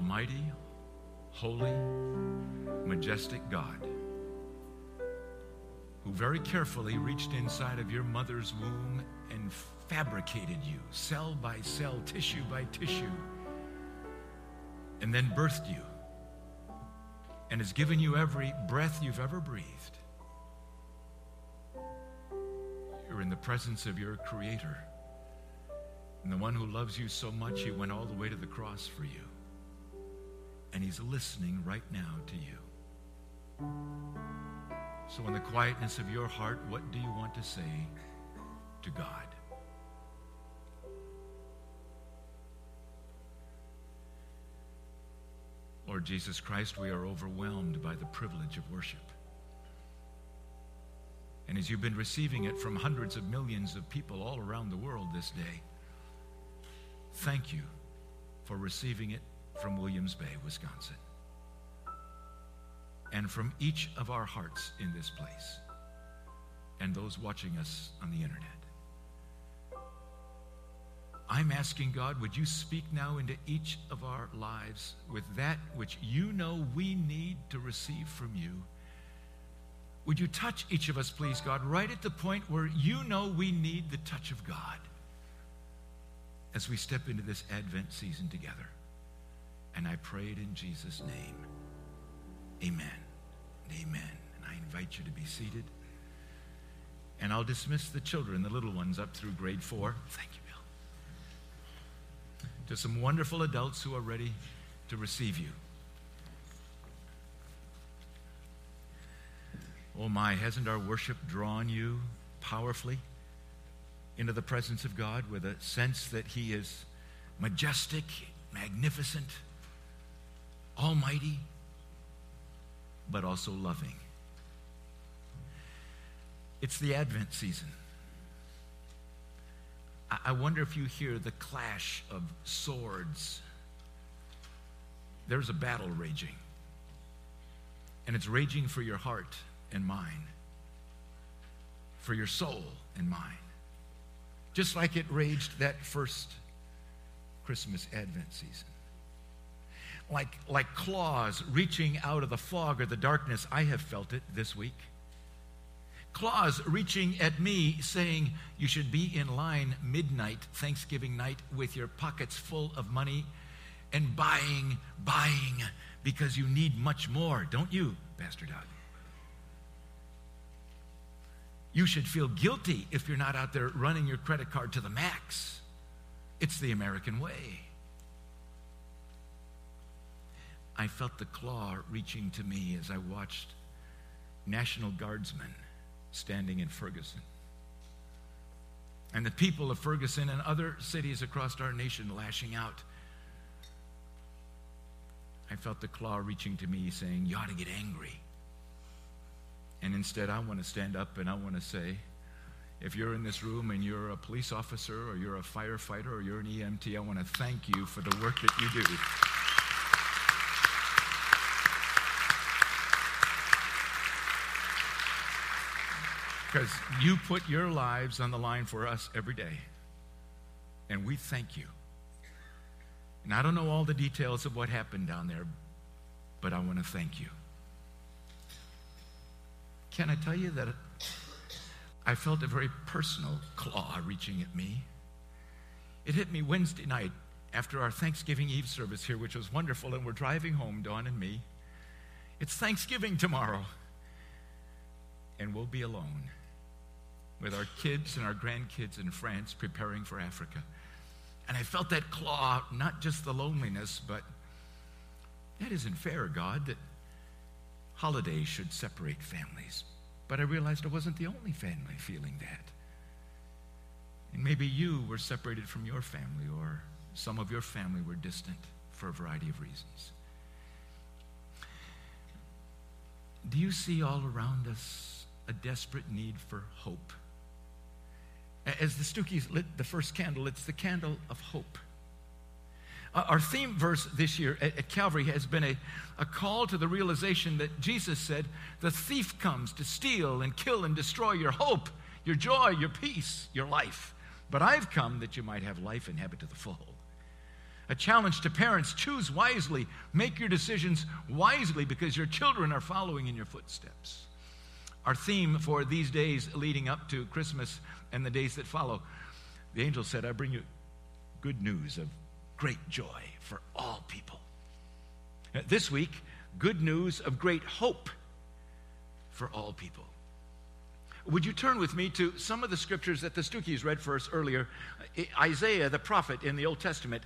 Almighty, holy, majestic God, who very carefully reached inside of your mother's womb and fabricated you, cell by cell, tissue by tissue, and then birthed you, and has given you every breath you've ever breathed. You're in the presence of your Creator. And the one who loves you so much, he went all the way to the cross for you. And he's listening right now to you. So, in the quietness of your heart, what do you want to say to God? Lord Jesus Christ, we are overwhelmed by the privilege of worship. And as you've been receiving it from hundreds of millions of people all around the world this day, thank you for receiving it from Williams Bay, Wisconsin, and from each of our hearts in this place, and those watching us on the internet. I'm asking God, would you speak now into each of our lives with that which you know we need to receive from you? Would you touch each of us, please, God, right at the point where you know we need the touch of God as we step into this Advent season together? And I prayed in Jesus' name. Amen. Amen. And I invite you to be seated. And I'll dismiss the children, the little ones, up through grade four. Thank you, Bill. To some wonderful adults who are ready to receive you. Oh my, hasn't our worship drawn you powerfully into the presence of God with a sense that He is majestic, magnificent, almighty, but also loving? It's the Advent season. I wonder if you hear the clash of swords. There's a battle raging, and it's raging for your heart and mine, for your soul and mine. Just like it raged that first Christmas Advent season. Like, like claws reaching out of the fog or the darkness, I have felt it this week. Claws reaching at me saying, You should be in line midnight, Thanksgiving night, with your pockets full of money and buying, buying, because you need much more, don't you, Pastor Doug? You should feel guilty if you're not out there running your credit card to the max. It's the American way. I felt the claw reaching to me as I watched National Guardsmen standing in Ferguson. And the people of Ferguson and other cities across our nation lashing out. I felt the claw reaching to me saying, You ought to get angry. And instead, I want to stand up and I want to say, if you're in this room and you're a police officer or you're a firefighter or you're an EMT, I want to thank you for the work that you do. Because you put your lives on the line for us every day. And we thank you. And I don't know all the details of what happened down there, but I want to thank you. Can I tell you that I felt a very personal claw reaching at me? It hit me Wednesday night after our Thanksgiving Eve service here, which was wonderful, and we're driving home, Dawn and me. It's Thanksgiving tomorrow, and we'll be alone with our kids and our grandkids in France preparing for Africa. And I felt that claw, not just the loneliness, but that isn't fair, God, that holidays should separate families. But I realized I wasn't the only family feeling that. And maybe you were separated from your family, or some of your family were distant for a variety of reasons. Do you see all around us a desperate need for hope? As the Stookies lit the first candle, it's the candle of hope. Our theme verse this year at, at Calvary has been a, a call to the realization that Jesus said, The thief comes to steal and kill and destroy your hope, your joy, your peace, your life. But I've come that you might have life and have it to the full. A challenge to parents choose wisely, make your decisions wisely because your children are following in your footsteps. Our theme for these days leading up to Christmas and the days that follow the angel said, I bring you good news of great joy for all people. This week, good news of great hope for all people. Would you turn with me to some of the scriptures that the Stukeys read for us earlier? Isaiah, the prophet in the Old Testament,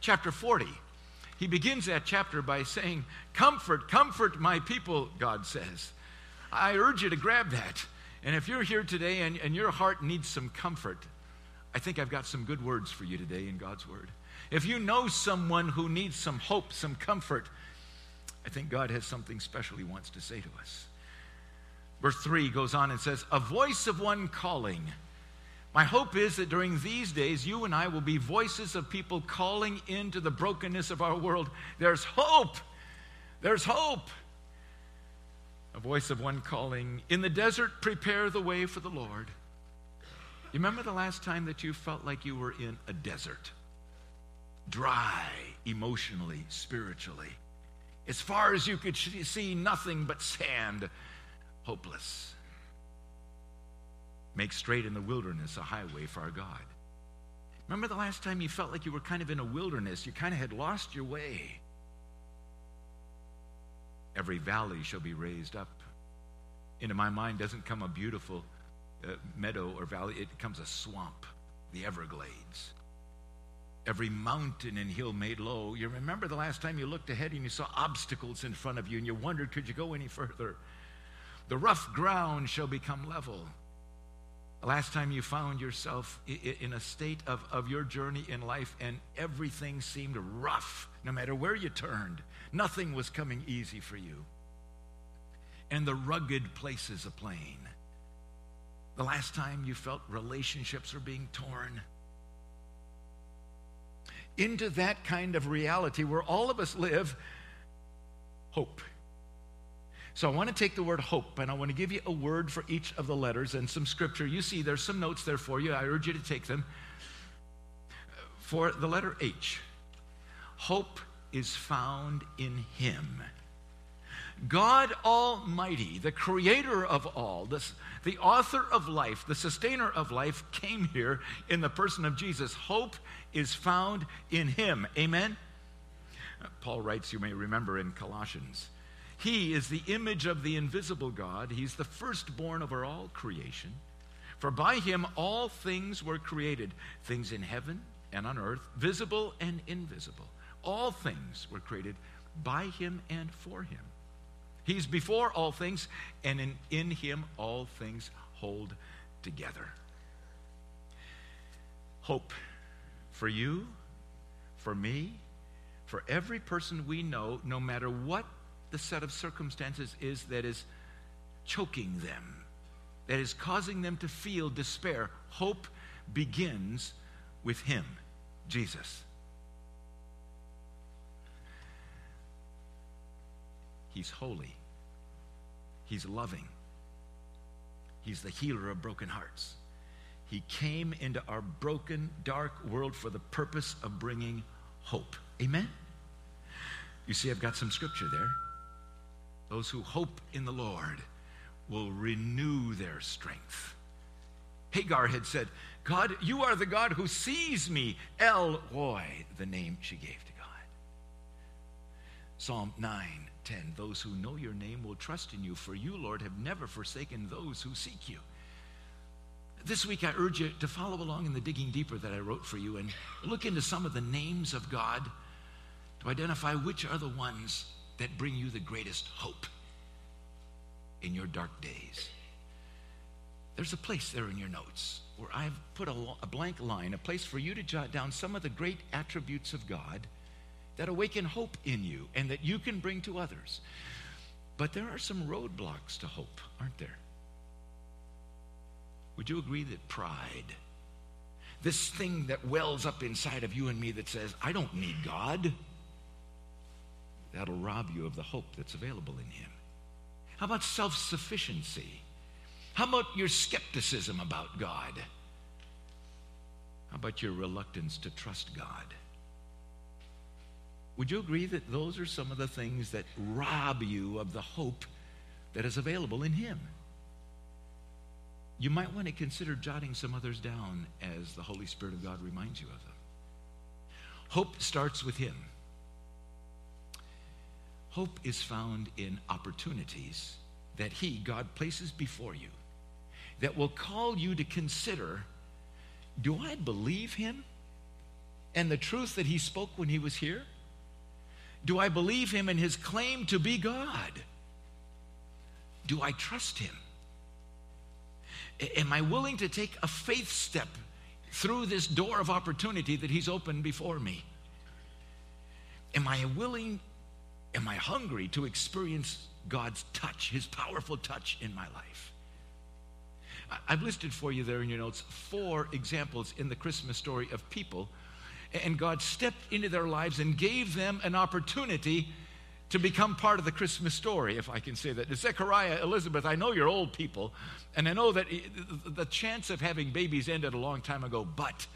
chapter 40. He begins that chapter by saying, Comfort, comfort my people, God says. I urge you to grab that. And if you're here today and, and your heart needs some comfort, I think I've got some good words for you today in God's Word. If you know someone who needs some hope, some comfort, I think God has something special He wants to say to us. Verse 3 goes on and says, A voice of one calling. My hope is that during these days, you and I will be voices of people calling into the brokenness of our world. There's hope. There's hope. A voice of one calling, In the desert, prepare the way for the Lord. You remember the last time that you felt like you were in a desert? Dry, emotionally, spiritually. As far as you could see, nothing but sand hopeless. Make straight in the wilderness a highway for our God. Remember the last time you felt like you were kind of in a wilderness? You kind of had lost your way. Every valley shall be raised up. Into my mind doesn't come a beautiful uh, meadow or valley, it comes a swamp, the Everglades. Every mountain and hill made low. You remember the last time you looked ahead and you saw obstacles in front of you and you wondered, could you go any further? The rough ground shall become level. Last time you found yourself in a state of, of your journey in life and everything seemed rough, no matter where you turned, nothing was coming easy for you. And the rugged places of plain. The last time you felt relationships are being torn. Into that kind of reality where all of us live, hope so I want to take the word hope and I want to give you a word for each of the letters and some scripture. You see, there's some notes there for you. I urge you to take them. For the letter H, hope is found in Him. God Almighty, the creator of all, this, the author of life, the sustainer of life, came here in the person of Jesus. Hope is found in Him. Amen? Paul writes, you may remember in Colossians he is the image of the invisible God. He's the firstborn over all creation. For by him all things were created things in heaven and on earth, visible and invisible. All things were created by him and for him. He's before all things, and in, in him all things hold together. Hope for you, for me, for every person we know, no matter what the set of circumstances is that is choking them, that is causing them to feel despair. Hope begins with Him, Jesus. He's holy. He's loving. He's the healer of broken hearts. He came into our broken, dark world for the purpose of bringing hope. Amen? You see, I've got some scripture there. Those who hope in the Lord will renew their strength. Hagar had said, God, you are the God who sees me. El Roi, the name she gave to God. Psalm 9, 10. Those who know your name will trust in you, for you, Lord, have never forsaken those who seek you. This week, I urge you to follow along in the digging deeper that I wrote for you and look into some of the names of God to identify which are the ones that bring you the greatest hope in your dark days. There's a place there in your notes where I've put a, a, blank line, a place for you to jot down some of the great attributes of God that awaken hope in you and that you can bring to others. But there are some roadblocks to hope, aren't there? Would you agree that pride, this thing that wells up inside of you and me that says, I don't need God, that'll rob you of the hope that's available in Him. How about self sufficiency? How about your skepticism about God? How about your reluctance to trust God? Would you agree that those are some of the things that rob you of the hope that is available in Him? You might want to consider jotting some others down as the Holy Spirit of God reminds you of them. Hope starts with Him. Hope is found in opportunities that He, God, places before you that will call you to consider do I believe Him and the truth that He spoke when He was here? Do I believe Him in His claim to be God? Do I trust Him? Am I willing to take a faith step through this door of opportunity that He's opened before me? Am I willing, am I hungry to experience God's touch, His powerful touch in my life? I've listed for you there in your notes four examples in the Christmas story of people, and God stepped into their lives and gave them an opportunity to become part of the Christmas story, if I can say that. Zechariah, Elizabeth, I know you're old people, and I know that the chance of having babies ended a long time ago, but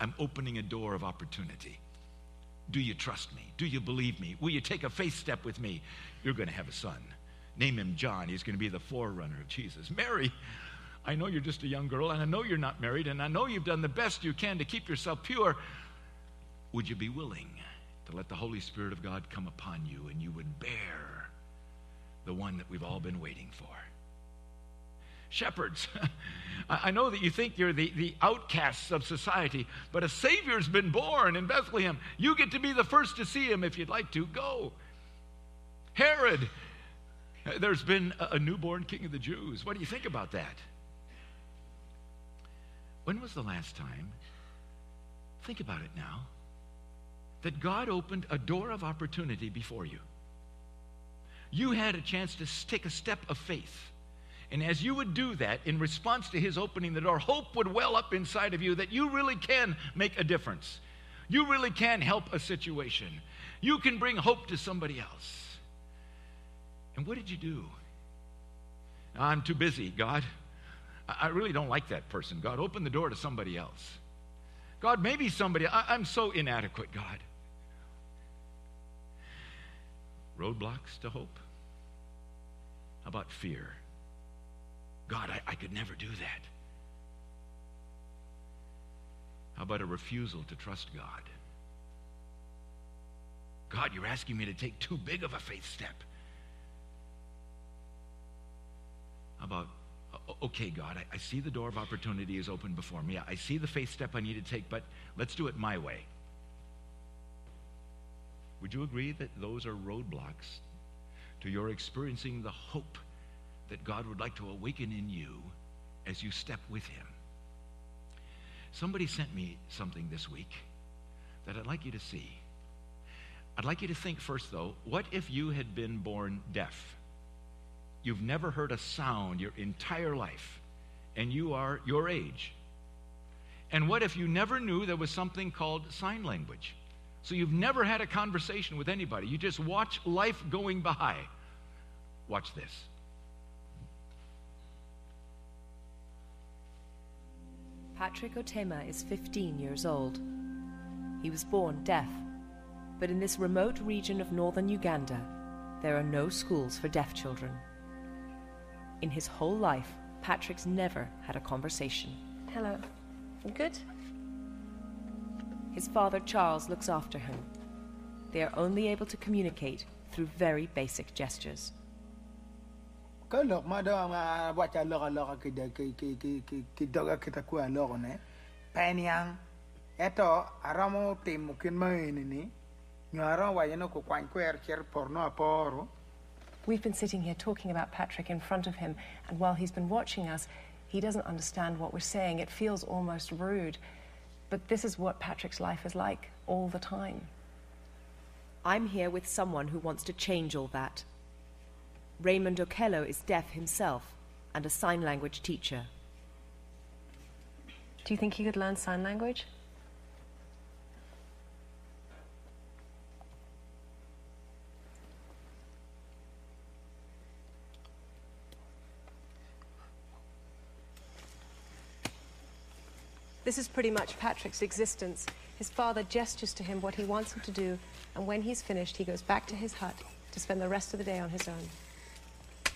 I'm opening a door of opportunity. Do you trust me? Do you believe me? Will you take a faith step with me? You're going to have a son. Name him John. He's going to be the forerunner of Jesus. Mary, I know you're just a young girl, and I know you're not married, and I know you've done the best you can to keep yourself pure. Would you be willing to let the Holy Spirit of God come upon you and you would bear the one that we've all been waiting for? Shepherds, I know that you think you're the, the outcasts of society, but a Savior's been born in Bethlehem. You get to be the first to see him if you'd like to. Go. Herod, there's been a, a newborn king of the Jews. What do you think about that? When was the last time? Think about it now that God opened a door of opportunity before you. You had a chance to take a step of faith. And as you would do that, in response to his opening the door, hope would well up inside of you that you really can make a difference. You really can help a situation. You can bring hope to somebody else. And what did you do? I'm too busy, God. I really don't like that person. God, open the door to somebody else. God, maybe somebody, I, am so inadequate, God. Roadblocks to hope? How about fear? God, I, I could never do that. How about a refusal to trust God? God, you're asking me to take too big of a faith step. How about, okay, God, I, I see the door of opportunity is open before me. I see the faith step I need to take, but let's do it my way. Would you agree that those are roadblocks to your experiencing the hope that God would like to awaken in you as you step with Him? Somebody sent me something this week that I'd like you to see. I'd like you to think first, though, what if you had been born deaf? You've never heard a sound your entire life, and you are your age. And what if you never knew there was something called sign language? So you've never had a conversation with anybody. You just watch life going by. Watch this. Patrick Otema is 15 years old. He was born deaf, but in this remote region of northern Uganda, there are no schools for deaf children. In his whole life, Patrick's never had a conversation. Hello. Good? His father Charles looks after him. They are only able to communicate through very basic gestures. Eto aramo timo kin ni nyaro wa ko kwan kwer cher porno aporo. We've been sitting here talking about Patrick in front of him, and while he's been watching us, he doesn't understand what we're saying. It feels almost rude. But this is what Patrick's life is like all the time. I'm here with someone who wants to change all that. Raymond Okello is deaf himself and a sign language teacher. Do you think he could learn sign language? This is pretty much Patrick's existence. His father gestures to him what he wants him to do, and when he's finished, he goes back to his hut to spend the rest of the day on his own.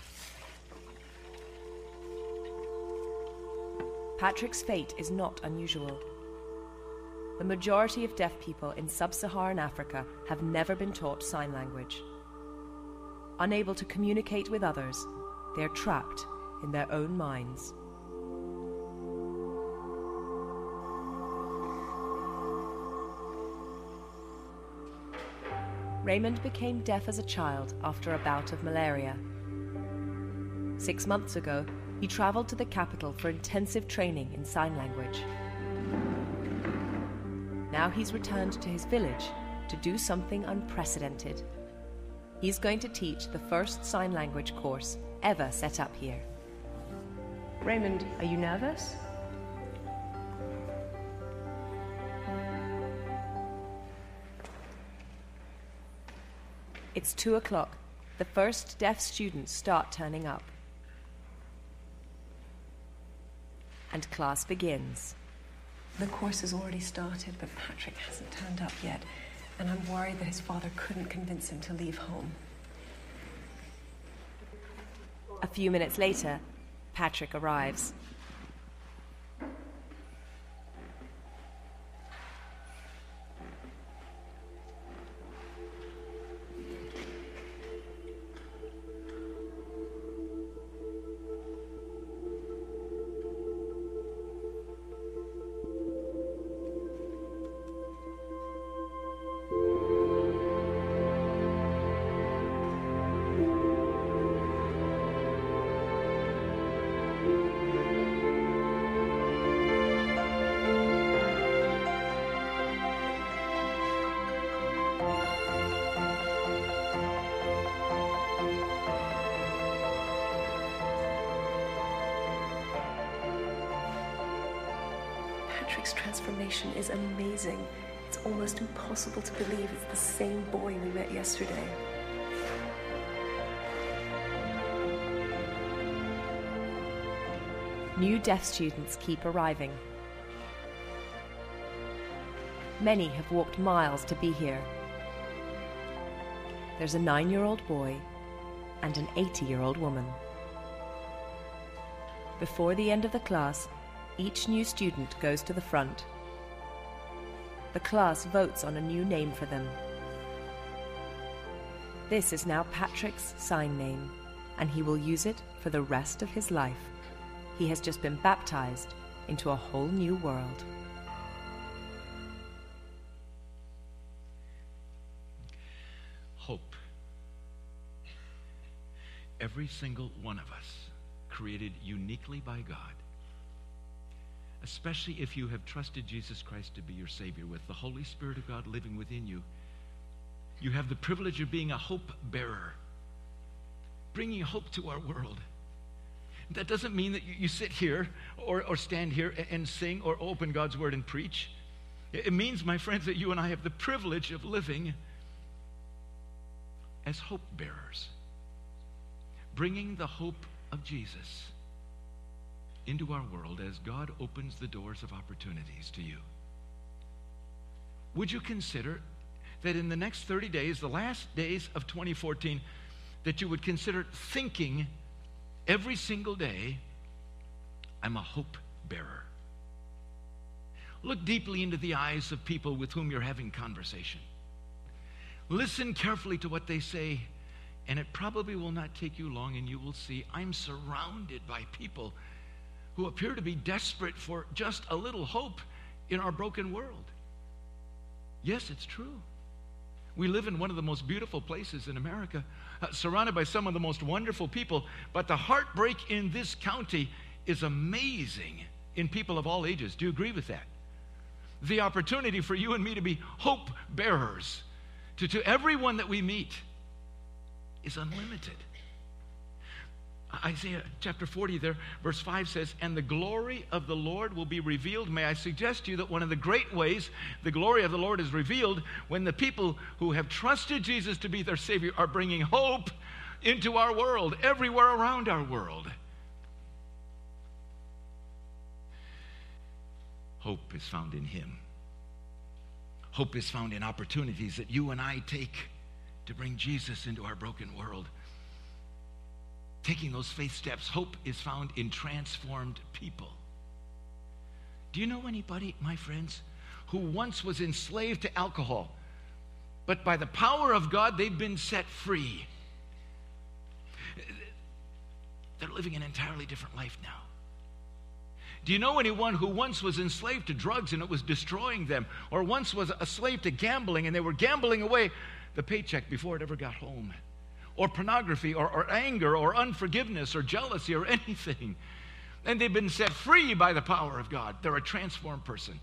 Patrick's fate is not unusual. The majority of deaf people in sub Saharan Africa have never been taught sign language. Unable to communicate with others, they are trapped in their own minds. Raymond became deaf as a child after a bout of malaria. Six months ago, he traveled to the capital for intensive training in sign language. Now he's returned to his village to do something unprecedented. He's going to teach the first sign language course ever set up here. Raymond, are you nervous? It's two o'clock. The first deaf students start turning up. And class begins. The course has already started, but Patrick hasn't turned up yet, and I'm worried that his father couldn't convince him to leave home. A few minutes later, Patrick arrives. Transformation is amazing. It's almost impossible to believe it's the same boy we met yesterday. New deaf students keep arriving. Many have walked miles to be here. There's a nine year old boy and an 80 year old woman. Before the end of the class, each new student goes to the front. The class votes on a new name for them. This is now Patrick's sign name, and he will use it for the rest of his life. He has just been baptized into a whole new world. Hope. Every single one of us created uniquely by God especially if you have trusted Jesus Christ to be your Savior with the Holy Spirit of God living within you, you have the privilege of being a hope bearer, bringing hope to our world. That doesn't mean that you, sit here or, or stand here and sing or open God's Word and preach. It means, my friends, that you and I have the privilege of living as hope bearers, bringing the hope of Jesus into our world as God opens the doors of opportunities to you. Would you consider that in the next 30 days, the last days of 2014, that you would consider thinking every single day, I'm a hope bearer. Look deeply into the eyes of people with whom you're having conversation. Listen carefully to what they say, and it probably will not take you long, and you will see I'm surrounded by people who appear to be desperate for just a little hope in our broken world. Yes, it's true. We live in one of the most beautiful places in America, uh, surrounded by some of the most wonderful people, but the heartbreak in this county is amazing in people of all ages. Do you agree with that? The opportunity for you and me to be hope bearers to, to everyone that we meet is unlimited. Isaiah chapter 40 there, verse 5 says, And the glory of the Lord will be revealed. May I suggest to you that one of the great ways the glory of the Lord is revealed when the people who have trusted Jesus to be their Savior are bringing hope into our world, everywhere around our world. Hope is found in Him. Hope is found in opportunities that you and I take to bring Jesus into our broken world. Taking those faith steps, hope is found in transformed people. Do you know anybody, my friends, who once was enslaved to alcohol, but by the power of God, they've been set free? They're living an entirely different life now. Do you know anyone who once was enslaved to drugs and it was destroying them, or once was a slave to gambling and they were gambling away the paycheck before it ever got home? Or pornography, or, or anger, or unforgiveness, or jealousy, or anything. And they've been set free by the power of God. They're a transformed person.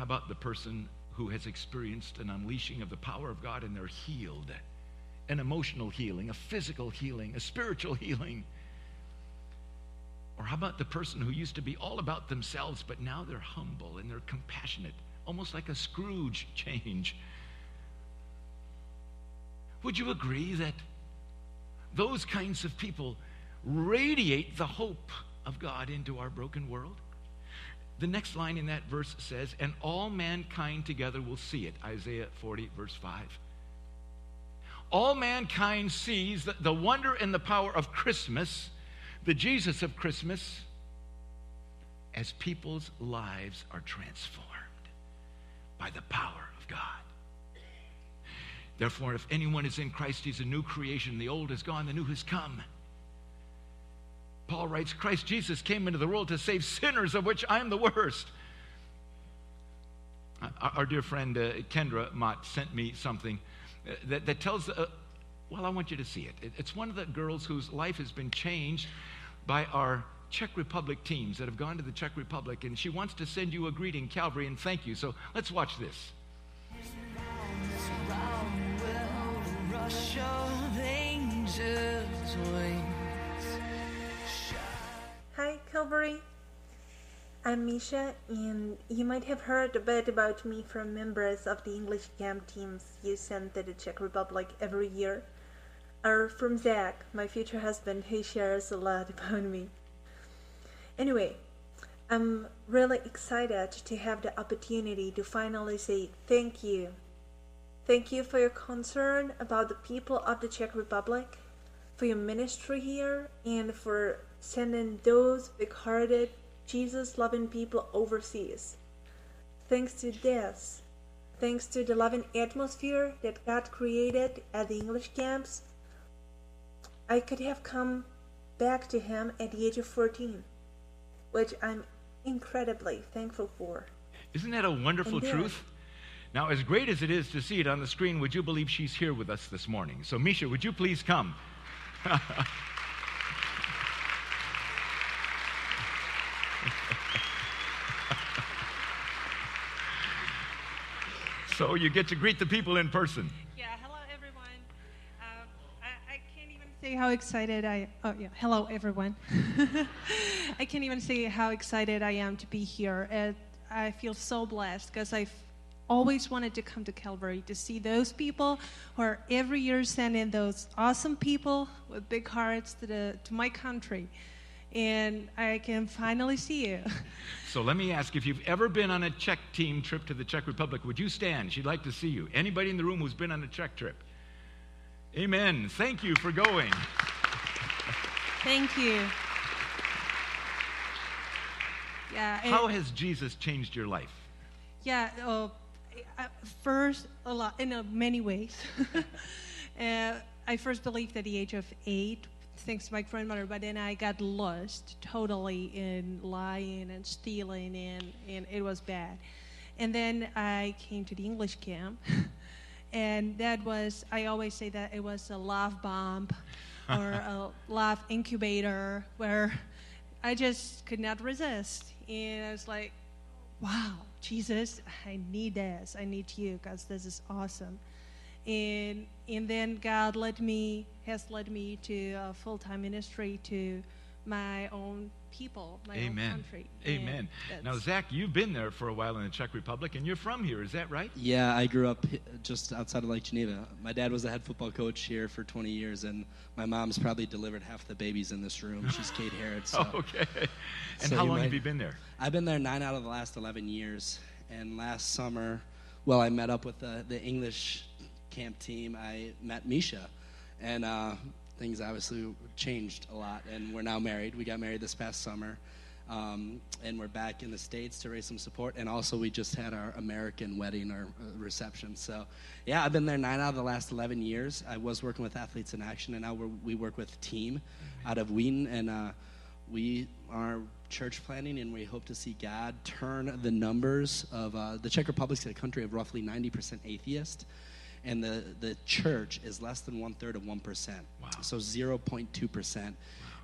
How about the person who has experienced an unleashing of the power of God and they're healed? An emotional healing, a physical healing, a spiritual healing. Or how about the person who used to be all about themselves, but now they're humble and they're compassionate, almost like a Scrooge change? Would you agree that those kinds of people radiate the hope of God into our broken world? The next line in that verse says, And all mankind together will see it. Isaiah 40, verse 5. All mankind sees the, the wonder and the power of Christmas the Jesus of Christmas as people's lives are transformed by the power of God. Therefore, if anyone is in Christ, he's a new creation. The old is gone, the new has come. Paul writes Christ Jesus came into the world to save sinners, of which I am the worst. Our, our dear friend uh, Kendra Mott sent me something uh, that, that tells uh, well, I want you to see it. It's one of the girls whose life has been changed by our Czech Republic teams that have gone to the Czech Republic, and she wants to send you a greeting, Calvary, and thank you. So let's watch this. Hi, Calvary. I'm Misha, and you might have heard a bit about me from members of the English camp teams you send to the Czech Republic every year or from Zach, my future husband, who shares a lot about me. Anyway, I'm really excited to have the opportunity to finally say thank you. Thank you for your concern about the people of the Czech Republic, for your ministry here, and for sending those big hearted, Jesus loving people overseas. Thanks to this, thanks to the loving atmosphere that God created at the English camps, I could have come back to him at the age of 14, which I'm incredibly thankful for. Isn't that a wonderful truth? Now, as great as it is to see it on the screen, would you believe she's here with us this morning? So, Misha, would you please come? so, you get to greet the people in person. Yeah, hello, everyone. Um, I, I, can't even say how excited I oh yeah hello everyone I can't even say how excited I am to be here and I feel so blessed because I've always wanted to come to Calvary to see those people who are every year sending those awesome people with big hearts to the to my country and I can finally see you. So let me ask if you've ever been on a Czech team trip to the Czech Republic, would you stand? She'd like to see you. Anybody in the room who's been on a Czech trip? Amen. Thank you for going. Thank you. Yeah. How has Jesus changed your life? Yeah. Uh, first, a lot in many ways. uh, I first believed at the age of eight, thanks to my grandmother, but then I got lost totally in lying and stealing, and, and it was bad. And then I came to the English camp. And that was, I always say that it was a love bomb or a love incubator where I just could not resist. And I was like, wow, Jesus, I need this. I need you because this is awesome. And, and then God led me, has led me to a full time ministry to my own people, my Amen. own country. And Amen. Now, Zach, you've been there for a while in the Czech Republic, and you're from here. Is that right? Yeah, I grew up just outside of Lake Geneva. My dad was the head football coach here for 20 years, and my mom's probably delivered half the babies in this room. She's Kate Harrod. So okay. And So how you long have you been there? I've been there nine out of the last 11 years. And last summer, well, I met up with the, the English camp team. I met Misha, and uh, things obviously changed a lot. And we're now married. We got married this past summer. Um, and we're back in the States to raise some support. And also, we just had our American wedding or uh, reception. So, yeah, I've been there nine out of the last 11 years. I was working with Athletes in Action, and now we work with Team out of Wheaton. And uh, we are church planting, and we hope to see God turn the numbers of uh, the Czech Republic's a country of roughly 90% atheist. And the, the church is less than one third of 1%. Wow. So 0.2%.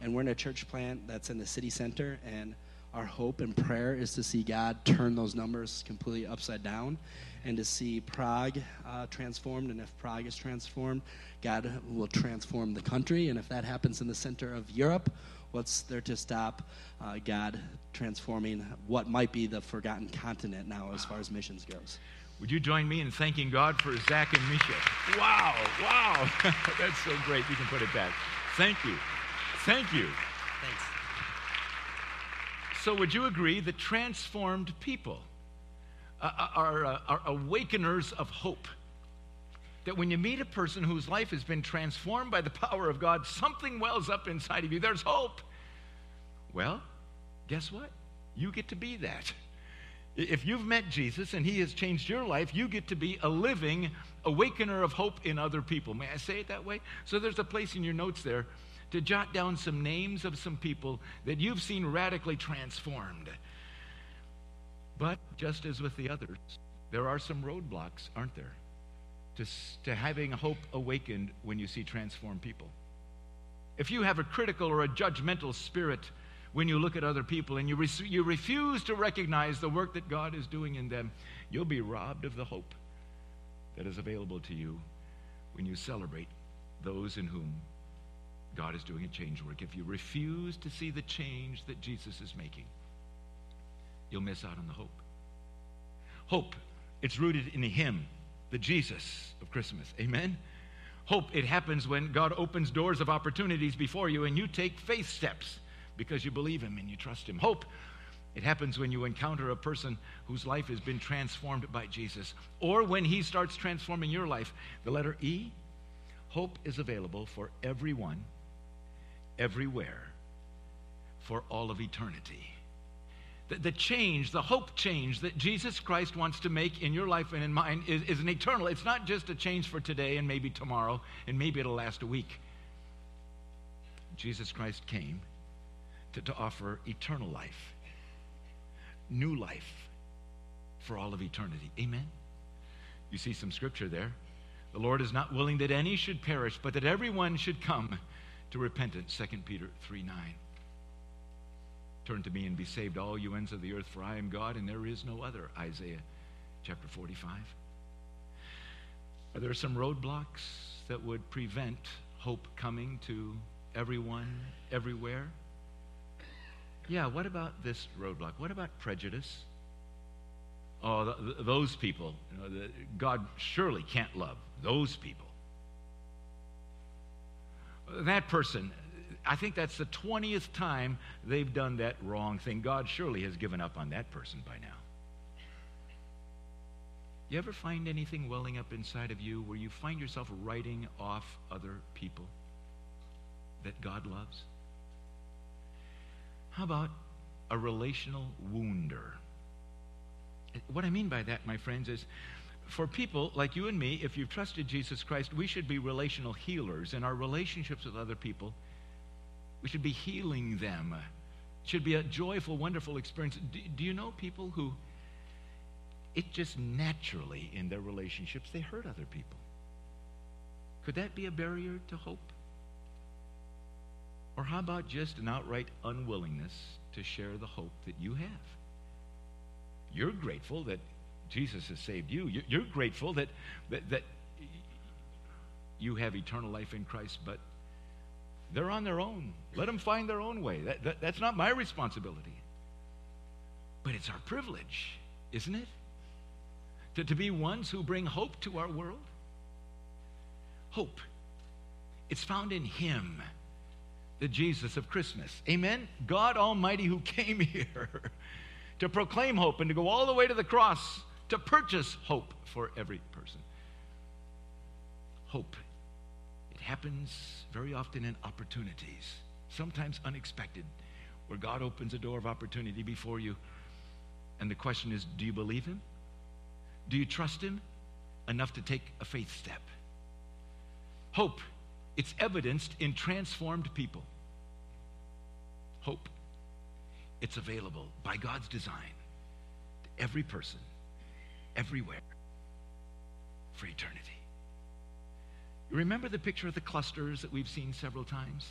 And we're in a church plant that's in the city center, and our hope and prayer is to see God turn those numbers completely upside down and to see Prague uh, transformed. And if Prague is transformed, God will transform the country. And if that happens in the center of Europe, what's there to stop uh, God transforming what might be the forgotten continent now as far as missions goes? Would you join me in thanking God for Zach and Misha? Wow, wow. That's so great. You can put it back. Thank you. Thank you. Thanks. So, would you agree that transformed people uh, are, uh, are awakeners of hope? That when you meet a person whose life has been transformed by the power of God, something wells up inside of you. There's hope. Well, guess what? You get to be that. If you've met Jesus and he has changed your life, you get to be a living awakener of hope in other people. May I say it that way? So there's a place in your notes there to jot down some names of some people that you've seen radically transformed. But just as with the others, there are some roadblocks, aren't there? To, to having hope awakened when you see transformed people. If you have a critical or a judgmental spirit when you look at other people and you, you refuse to recognize the work that God is doing in them, you'll be robbed of the hope that is available to you when you celebrate those in whom God is doing a change work. If you refuse to see the change that Jesus is making, you'll miss out on the hope. Hope, it's rooted in Him, the Jesus of Christmas. Amen? Hope, it happens when God opens doors of opportunities before you and you take faith steps because you believe Him and you trust Him. Hope, it happens when you encounter a person whose life has been transformed by Jesus or when He starts transforming your life. The letter E, hope is available for everyone, everywhere, for all of eternity the, the change, the hope change that Jesus Christ wants to make in your life and in mine is, is an eternal. It's not just a change for today and maybe tomorrow and maybe it'll last a week. Jesus Christ came to, offer eternal life, new life for all of eternity. Amen? You see some scripture there. The Lord is not willing that any should perish, but that everyone should come to repentance. 2 Peter 3 9. Turn to me and be saved, all you ends of the earth, for I am God and there is no other. Isaiah chapter 45. Are there some roadblocks that would prevent hope coming to everyone, everywhere? Yeah, what about this roadblock? What about prejudice? Oh, th- th- those people, you know, the, God surely can't love those people. That person, I think that's the 20th time they've done that wrong thing. God surely has given up on that person by now. You ever find anything welling up inside of you where you find yourself writing off other people that God loves? How about a relational wounder? What I mean by that, my friends, is for people like you and me, if you've trusted Jesus Christ, we should be relational healers in our relationships with other people. We should be healing them. It should be a joyful, wonderful experience. Do, do you know people who, it just naturally in their relationships, they hurt other people? Could that be a barrier to hope? Or how about just an outright unwillingness to share the hope that you have? You're grateful that Jesus has saved you. You- You're grateful that, that, that you have eternal life in Christ, but They're on their own. Let them find their own way. That, that, that's not my responsibility. But it's our privilege, isn't it? To, to be ones who bring hope to our world. Hope. It's found in Him, the Jesus of Christmas. Amen? God Almighty who came here to proclaim hope and to go all the way to the cross to purchase hope for every person. Hope. It happens very often in opportunities, sometimes unexpected, where God opens a door of opportunity before you. And the question is do you believe Him? Do you trust Him enough to take a faith step? Hope. It's evidenced in transformed people. Hope. It's available by God's design to every person, everywhere, for eternity. You remember the picture of the clusters that we've seen several times?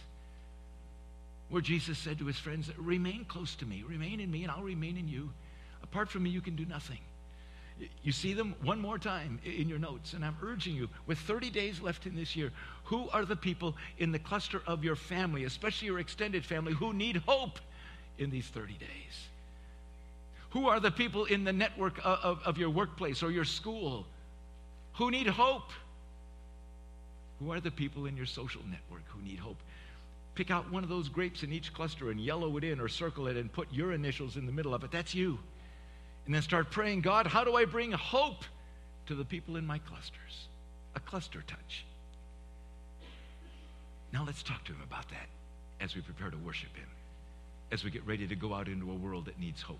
Where Jesus said to his friends, Remain close to me, remain in me, and I'll remain in you. Apart from me, you can do nothing. You see them one more time in your notes, and I'm urging you, with 30 days left in this year, who are the people in the cluster of your family, especially your extended family, who need hope in these 30 days? Who are the people in the network of, of, of your workplace or your school who need hope? Who are the people in your social network who need hope? Pick out one of those grapes in each cluster and yellow it in or circle it and put your initials in the middle of it. That's you. And then start praying, God, how do I bring hope to the people in my clusters? A cluster touch. Now let's talk to him about that as we prepare to worship him, as we get ready to go out into a world that needs hope.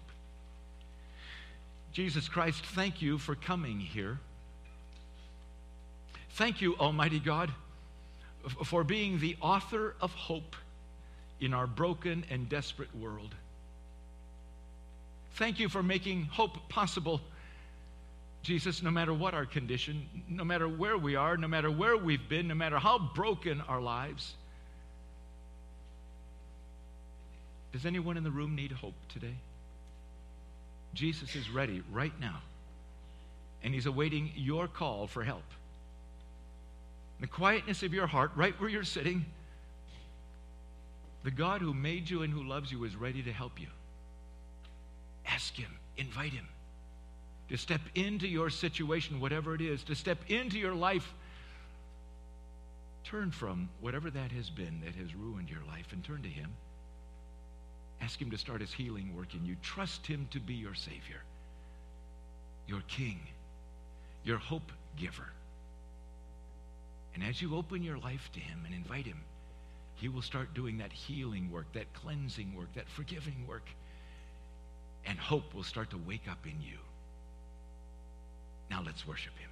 Jesus Christ, thank you for coming here. Thank you, Almighty God, for being the author of hope in our broken and desperate world. Thank you for making hope possible, Jesus, no matter what our condition, no matter where we are, no matter where we've been, no matter how broken our lives. Does anyone in the room need hope today? Jesus is ready right now, and he's awaiting your call for help the quietness of your heart, right where you're sitting, the God who made you and who loves you is ready to help you. Ask Him, invite Him to step into your situation, whatever it is, to step into your life. Turn from whatever that has been that has ruined your life and turn to Him. Ask Him to start His healing work in you. Trust Him to be your Savior, your King, your hope giver. And as you open your life to Him and invite Him, He will start doing that healing work, that cleansing work, that forgiving work. And hope will start to wake up in you. Now let's worship Him.